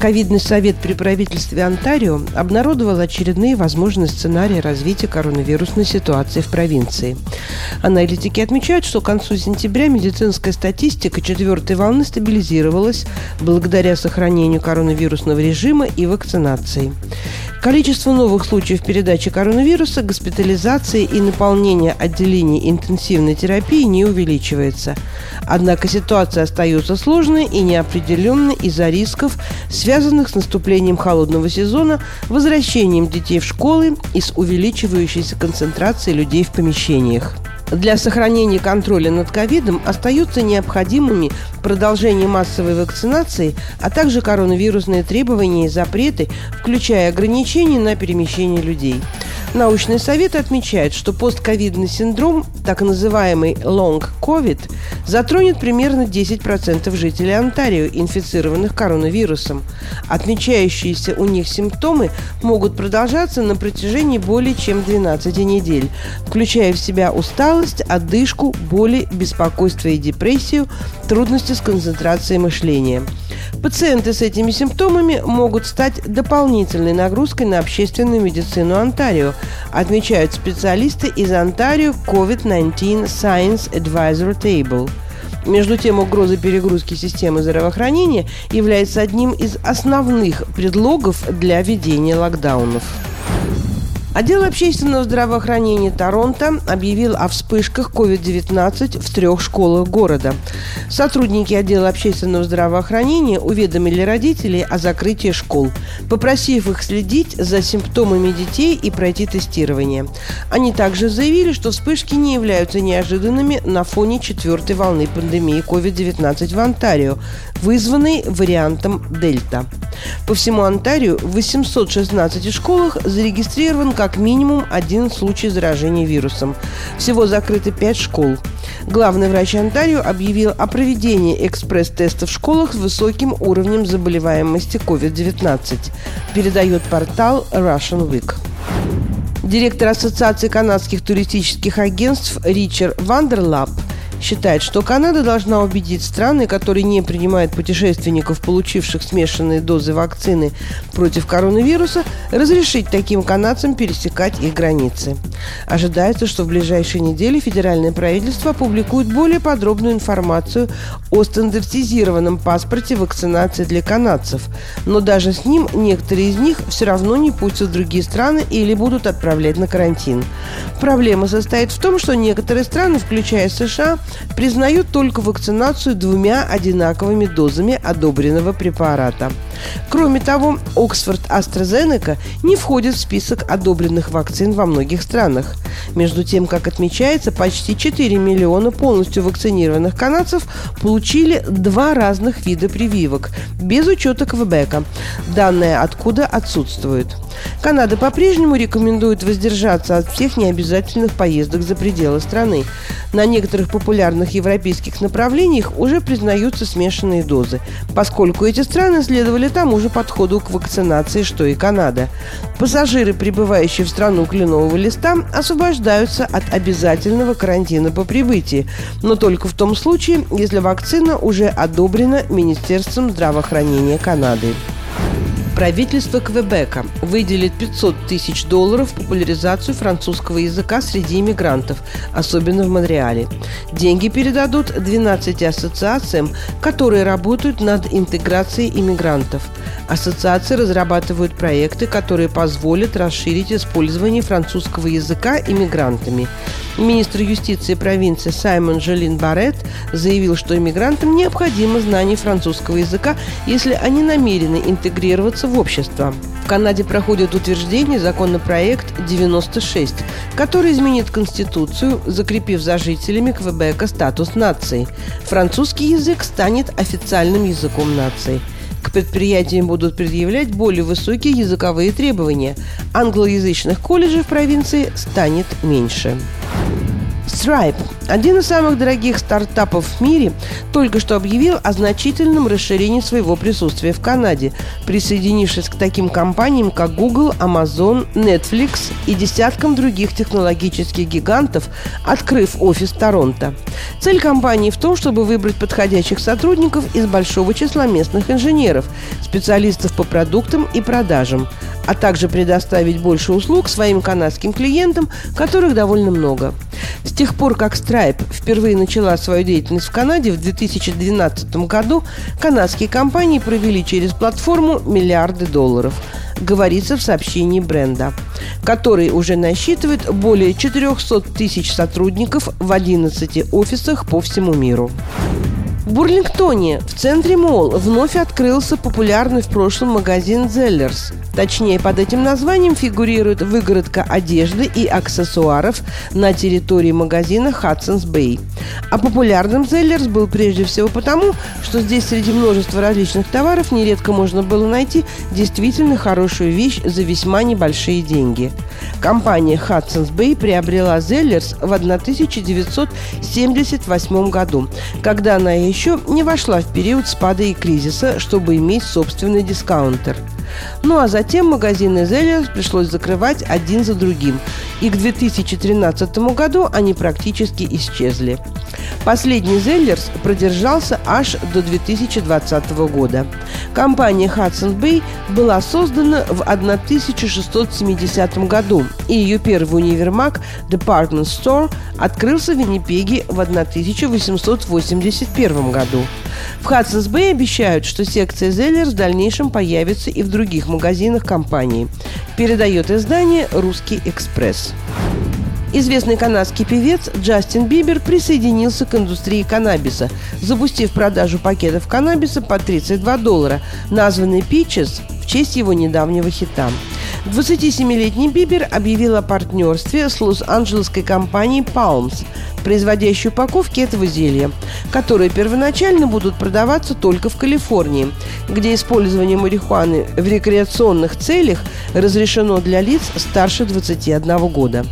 Ковидный совет при правительстве Онтарио обнародовал очередные возможные сценарии развития коронавирусной ситуации в провинции. Аналитики отмечают, что к концу сентября медицинская статистика четвертой волны стабилизировалась благодаря сохранению коронавирусного режима и вакцинации. Количество новых случаев передачи коронавируса, госпитализации и наполнения отделений интенсивной терапии не увеличивается. Однако ситуация остается сложной и неопределенной из-за рисков, связанных с наступлением холодного сезона, возвращением детей в школы и с увеличивающейся концентрацией людей в помещениях. Для сохранения контроля над ковидом остаются необходимыми продолжение массовой вакцинации, а также коронавирусные требования и запреты, включая ограничения на перемещение людей. Научный совет отмечает, что постковидный синдром, так называемый long COVID, затронет примерно 10% жителей Онтарио, инфицированных коронавирусом. Отмечающиеся у них симптомы могут продолжаться на протяжении более чем 12 недель, включая в себя усталость, одышку, боли, беспокойство и депрессию, трудности с концентрацией мышления. Пациенты с этими симптомами могут стать дополнительной нагрузкой на общественную медицину Онтарио, отмечают специалисты из Онтарио COVID-19 Science Advisor Table. Между тем, угроза перегрузки системы здравоохранения является одним из основных предлогов для введения локдаунов. Отдел общественного здравоохранения Торонто объявил о вспышках COVID-19 в трех школах города. Сотрудники отдела общественного здравоохранения уведомили родителей о закрытии школ, попросив их следить за симптомами детей и пройти тестирование. Они также заявили, что вспышки не являются неожиданными на фоне четвертой волны пандемии COVID-19 в Онтарио, вызванной вариантом Дельта. По всему Онтарио в 816 школах зарегистрирован как минимум один случай заражения вирусом. Всего закрыты пять школ. Главный врач Онтарио объявил о проведении экспресс-тестов в школах с высоким уровнем заболеваемости COVID-19, передает портал Russian Week. Директор Ассоциации канадских туристических агентств Ричард Вандерлап – считает, что Канада должна убедить страны, которые не принимают путешественников, получивших смешанные дозы вакцины против коронавируса, разрешить таким канадцам пересекать их границы. Ожидается, что в ближайшие недели федеральное правительство опубликует более подробную информацию о стандартизированном паспорте вакцинации для канадцев, но даже с ним некоторые из них все равно не пустят в другие страны или будут отправлять на карантин. Проблема состоит в том, что некоторые страны, включая США, признают только вакцинацию двумя одинаковыми дозами одобренного препарата. Кроме того, Оксфорд AstraZeneca не входит в список одобренных вакцин во многих странах. Между тем, как отмечается, почти 4 миллиона полностью вакцинированных канадцев получили два разных вида прививок, без учета Квебека, данные откуда отсутствуют. Канада по-прежнему рекомендует воздержаться от всех необязательных поездок за пределы страны. На некоторых популярных европейских направлениях уже признаются смешанные дозы, поскольку эти страны следовали тому же подходу к вакцинации, что и Канада. Пассажиры, прибывающие в страну кленового листа, освобождаются от обязательного карантина по прибытии, но только в том случае, если вакцина уже одобрена Министерством здравоохранения Канады. Правительство Квебека выделит 500 тысяч долларов в популяризацию французского языка среди иммигрантов, особенно в Монреале. Деньги передадут 12 ассоциациям, которые работают над интеграцией иммигрантов. Ассоциации разрабатывают проекты, которые позволят расширить использование французского языка иммигрантами. Министр юстиции провинции Саймон Желин Барретт заявил, что иммигрантам необходимо знание французского языка, если они намерены интегрироваться в общество. В Канаде проходит утверждение законопроект 96, который изменит Конституцию, закрепив за жителями Квебека статус нации. Французский язык станет официальным языком нации. К предприятиям будут предъявлять более высокие языковые требования. Англоязычных колледжей в провинции станет меньше. Stripe, один из самых дорогих стартапов в мире, только что объявил о значительном расширении своего присутствия в Канаде, присоединившись к таким компаниям, как Google, Amazon, Netflix и десяткам других технологических гигантов, открыв офис Торонто. Цель компании в том, чтобы выбрать подходящих сотрудников из большого числа местных инженеров, специалистов по продуктам и продажам – а также предоставить больше услуг своим канадским клиентам, которых довольно много. С тех пор, как Stripe впервые начала свою деятельность в Канаде в 2012 году, канадские компании провели через платформу миллиарды долларов, говорится в сообщении бренда, который уже насчитывает более 400 тысяч сотрудников в 11 офисах по всему миру. В Бурлингтоне, в центре Мол, вновь открылся популярный в прошлом магазин «Зеллерс», Точнее, под этим названием фигурирует выгородка одежды и аксессуаров на территории магазина Hudson's Bay. А популярным Зеллерс был прежде всего потому, что здесь среди множества различных товаров нередко можно было найти действительно хорошую вещь за весьма небольшие деньги. Компания Hudson's Bay приобрела Зеллерс в 1978 году, когда она еще не вошла в период спада и кризиса, чтобы иметь собственный дискаунтер – ну а затем магазины Зеллерс пришлось закрывать один за другим, и к 2013 году они практически исчезли. Последний Зеллерс продержался аж до 2020 года. Компания Hudson Bay была создана в 1670 году, и ее первый универмаг Department Store открылся в Виннипеге в 1881 году. В Hudson's Bay обещают, что секция Зеллерс в дальнейшем появится и в других магазинах компании. Передает издание «Русский экспресс». Известный канадский певец Джастин Бибер присоединился к индустрии каннабиса, запустив продажу пакетов каннабиса по 32 доллара, названный «Peaches» в честь его недавнего хита. 27-летний Бибер объявил о партнерстве с лос-анджелесской компанией Palms, производящей упаковки этого зелья, которые первоначально будут продаваться только в Калифорнии, где использование марихуаны в рекреационных целях разрешено для лиц старше 21 года.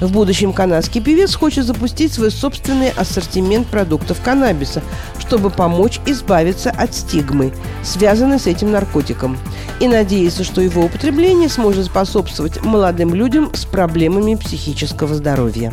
В будущем канадский певец хочет запустить свой собственный ассортимент продуктов каннабиса, чтобы помочь избавиться от стигмы, связанной с этим наркотиком, и надеется, что его употребление сможет способствовать молодым людям с проблемами психического здоровья.